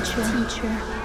teacher. teacher.